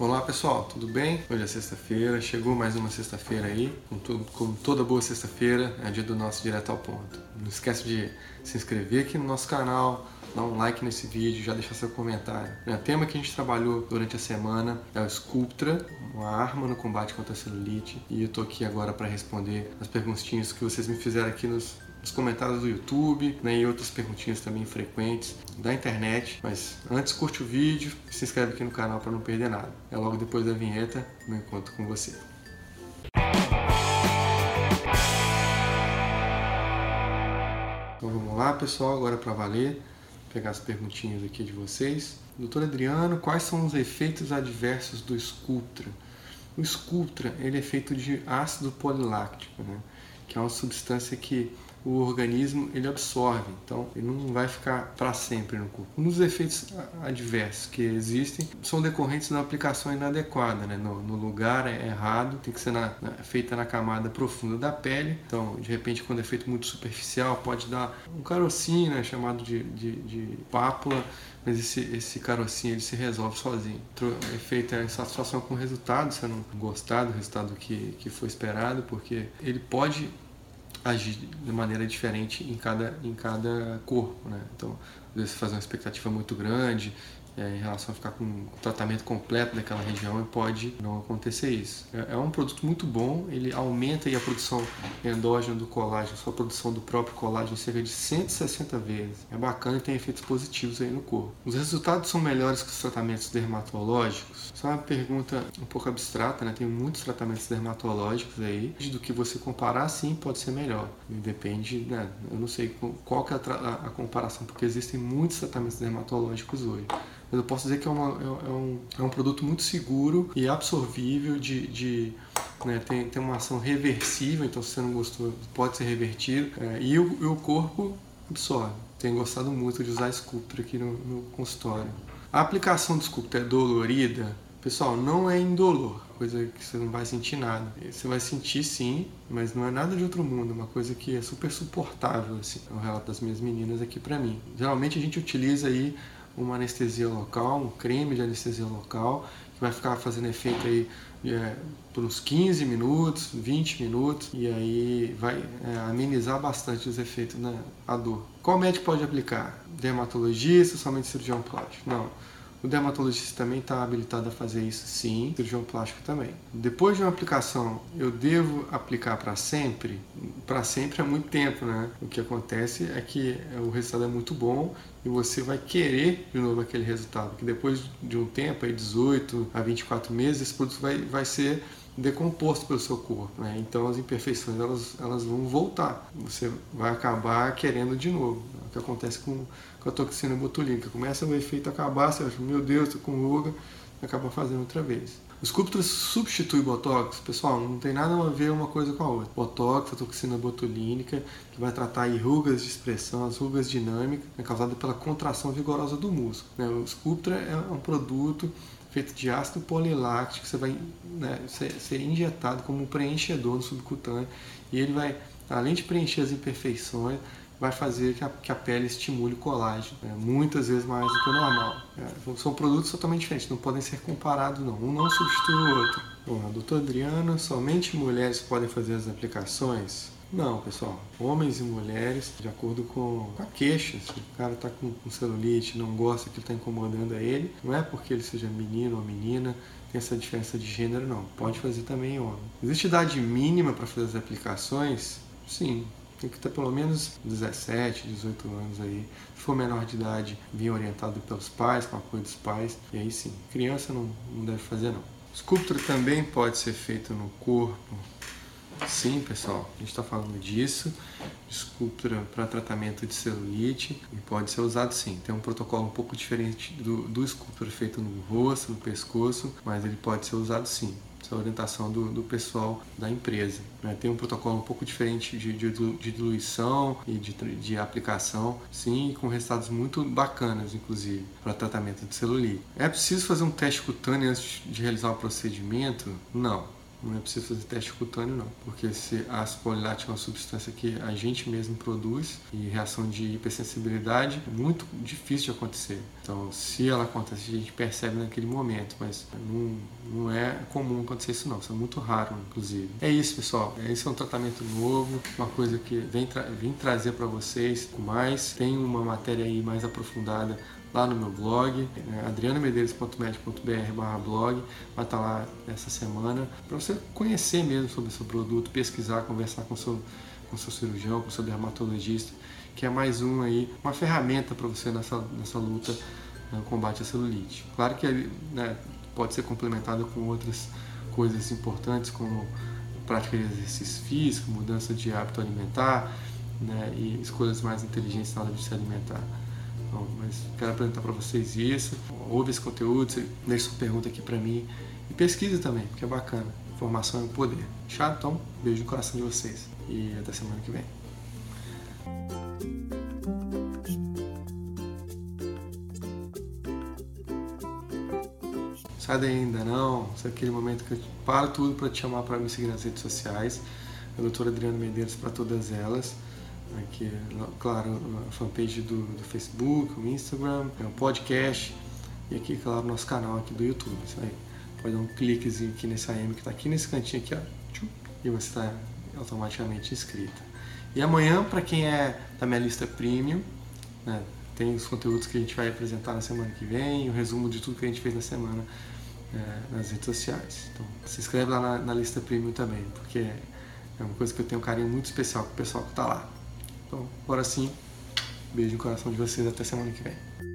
Olá pessoal, tudo bem? Hoje é sexta-feira, chegou mais uma sexta-feira aí, com, com toda boa sexta-feira, é dia do nosso Direto ao Ponto. Não esquece de se inscrever aqui no nosso canal, dar um like nesse vídeo, já deixar seu comentário. O tema que a gente trabalhou durante a semana é o Sculptra, uma arma no combate contra a celulite, e eu tô aqui agora para responder as perguntinhas que vocês me fizeram aqui nos nos comentários do YouTube né, e outras perguntinhas também frequentes da internet. Mas antes, curte o vídeo e se inscreve aqui no canal para não perder nada. É logo depois da vinheta, meu encontro com você. Então vamos lá, pessoal, agora para valer, pegar as perguntinhas aqui de vocês. Doutor Adriano, quais são os efeitos adversos do Sculptra? O Sculptra ele é feito de ácido poliláctico, né? que é uma substância que o organismo ele absorve, então ele não vai ficar para sempre no corpo. Um dos efeitos adversos que existem são decorrentes da aplicação inadequada, né? no, no lugar é errado, tem que ser na, na, feita na camada profunda da pele, então de repente quando é feito muito superficial pode dar um carocinho né? chamado de, de, de pápula, mas esse, esse carocinho ele se resolve sozinho. O efeito é a insatisfação com o resultado, você não gostar do resultado que, que foi esperado, porque ele pode agir de maneira diferente em cada, em cada corpo, né? Então, às vezes você faz uma expectativa muito grande é, em relação a ficar com o tratamento completo daquela região e pode não acontecer isso. É, é, um produto muito bom, ele aumenta a produção endógena do colágeno, sua produção do próprio colágeno cerca de 160 vezes. É bacana e tem efeitos positivos aí no corpo. Os resultados são melhores que os tratamentos dermatológicos? Isso é uma pergunta um pouco abstrata, né? Tem muitos tratamentos dermatológicos aí, do que você comparar, sim, pode ser melhor. Depende, né? Eu não sei qual que é a, a comparação, porque existem muitos tratamentos dermatológicos hoje mas eu posso dizer que é, uma, é, é, um, é um produto muito seguro e absorvível de, de né, tem, tem uma ação reversível, então se você não gostou, pode ser revertido. É, e, o, e, o, corpo absorve. Tenho gostado muito de usar Sculptor aqui no, no consultório. A aplicação do Sculptor é dolorida? Pessoal, não é indolor, coisa que você não vai sentir nada. Você vai sentir sim, mas não é nada de outro mundo, é uma coisa que é super suportável, assim. É o relato das minhas meninas aqui para mim. Geralmente a gente utiliza aí uma anestesia local, um creme de anestesia local, que vai ficar fazendo efeito aí é, por uns 15 minutos, 20 minutos, e aí vai é, amenizar bastante os efeitos né, dor. Qual médico pode aplicar? Dermatologista, somente cirurgião plástico? Não. O dermatologista também está habilitado a fazer isso, sim. O cirurgião plástico também. Depois de uma aplicação, eu devo aplicar para sempre? Para sempre é muito tempo, né? O que acontece é que o resultado é muito bom e você vai querer de novo aquele resultado. Que depois de um tempo, aí 18 a 24 meses, esse produto vai, vai ser decomposto pelo seu corpo, né? Então as imperfeições elas, elas vão voltar. Você vai acabar querendo de novo. É o que acontece com com a toxina botulínica. Começa o efeito a acabar, você acha, meu Deus, estou com ruga, acaba fazendo outra vez. O Sculptra substitui Botox? Pessoal, não tem nada a ver uma coisa com a outra. Botox, a toxina botulínica, que vai tratar aí rugas de expressão, as rugas dinâmicas, né, causadas pela contração vigorosa do músculo. Né? O Sculptra é um produto feito de ácido poliláctico você vai né, ser, ser injetado como um preenchedor no subcutâneo e ele vai, além de preencher as imperfeições, vai fazer que a, que a pele estimule o colágeno, né? muitas vezes mais do que o normal. É, são produtos totalmente diferentes, não podem ser comparados não, um não substitui o outro. Bom, doutor Adriano, somente mulheres podem fazer as aplicações? Não, pessoal. Homens e mulheres, de acordo com a queixa, se o cara está com, com celulite, não gosta que está incomodando a ele, não é porque ele seja menino ou menina, tem essa diferença de gênero, não. Pode fazer também homem. Existe idade mínima para fazer as aplicações? Sim, tem que ter pelo menos 17, 18 anos aí. Se for menor de idade, vir orientado pelos pais, com apoio dos pais. E aí sim, criança não, não deve fazer não. Sculptura também pode ser feito no corpo. Sim, pessoal, a gente está falando disso. Sculptura para tratamento de celulite e pode ser usado sim. Tem um protocolo um pouco diferente do, do Sculptura feito no rosto, no pescoço, mas ele pode ser usado sim essa orientação do, do pessoal da empresa. Né? Tem um protocolo um pouco diferente de, de, de diluição e de, de aplicação, sim, com resultados muito bacanas, inclusive, para tratamento de celulite. É preciso fazer um teste cutâneo antes de realizar o procedimento? Não Não é preciso fazer teste cutâneo, não, porque se a polilática é uma substância que a gente mesmo produz e reação de hipersensibilidade é muito difícil de acontecer. Então, se ela acontece, a gente percebe naquele momento, mas não, não é comum acontecer isso, não. Isso é muito raro, inclusive. É isso, pessoal. Esse é um tratamento novo, uma coisa que vem, tra vem trazer para vocês mais. Tem uma matéria aí mais aprofundada lá no meu blog, é, adrianomedeiros.med.br blog, vai estar lá essa semana, para você conhecer mesmo sobre o seu produto, pesquisar, conversar com o seu, com seu cirurgião, com o seu dermatologista, que é mais um aí, uma ferramenta para você nessa, nessa luta no combate à celulite. Claro que né, pode ser complementado com outras coisas importantes, como prática de exercício físico, mudança de hábito alimentar, né, e escolhas mais inteligentes na hora de se alimentar. Bom, mas quero apresentar para vocês isso. Ouve esse conteúdo, deixe sua pergunta aqui para mim e pesquise também, porque é bacana. Informação é um poder. Chato? Então, beijo no coração de vocês e até semana que vem. Sai daí ainda não, é aquele momento que eu paro tudo para te chamar para me seguir nas redes sociais. A doutora Adriana Medeiros para todas elas. Aqui, claro, a fanpage do, do Facebook, o Instagram, é o podcast e aqui, claro, nosso canal aqui do YouTube. Aí. Pode dar um cliquezinho aqui nesse AM que está aqui nesse cantinho aqui, ó, e você está automaticamente inscrito. E amanhã, para quem é da minha lista premium, né, tem os conteúdos que a gente vai apresentar na semana que vem, o resumo de tudo que a gente fez na semana é, nas redes sociais. Então, se inscreve lá na, na lista premium também, porque é uma coisa que eu tenho um carinho muito especial com o pessoal que está lá. Então, agora sim, beijo no coração de vocês, até semana que vem.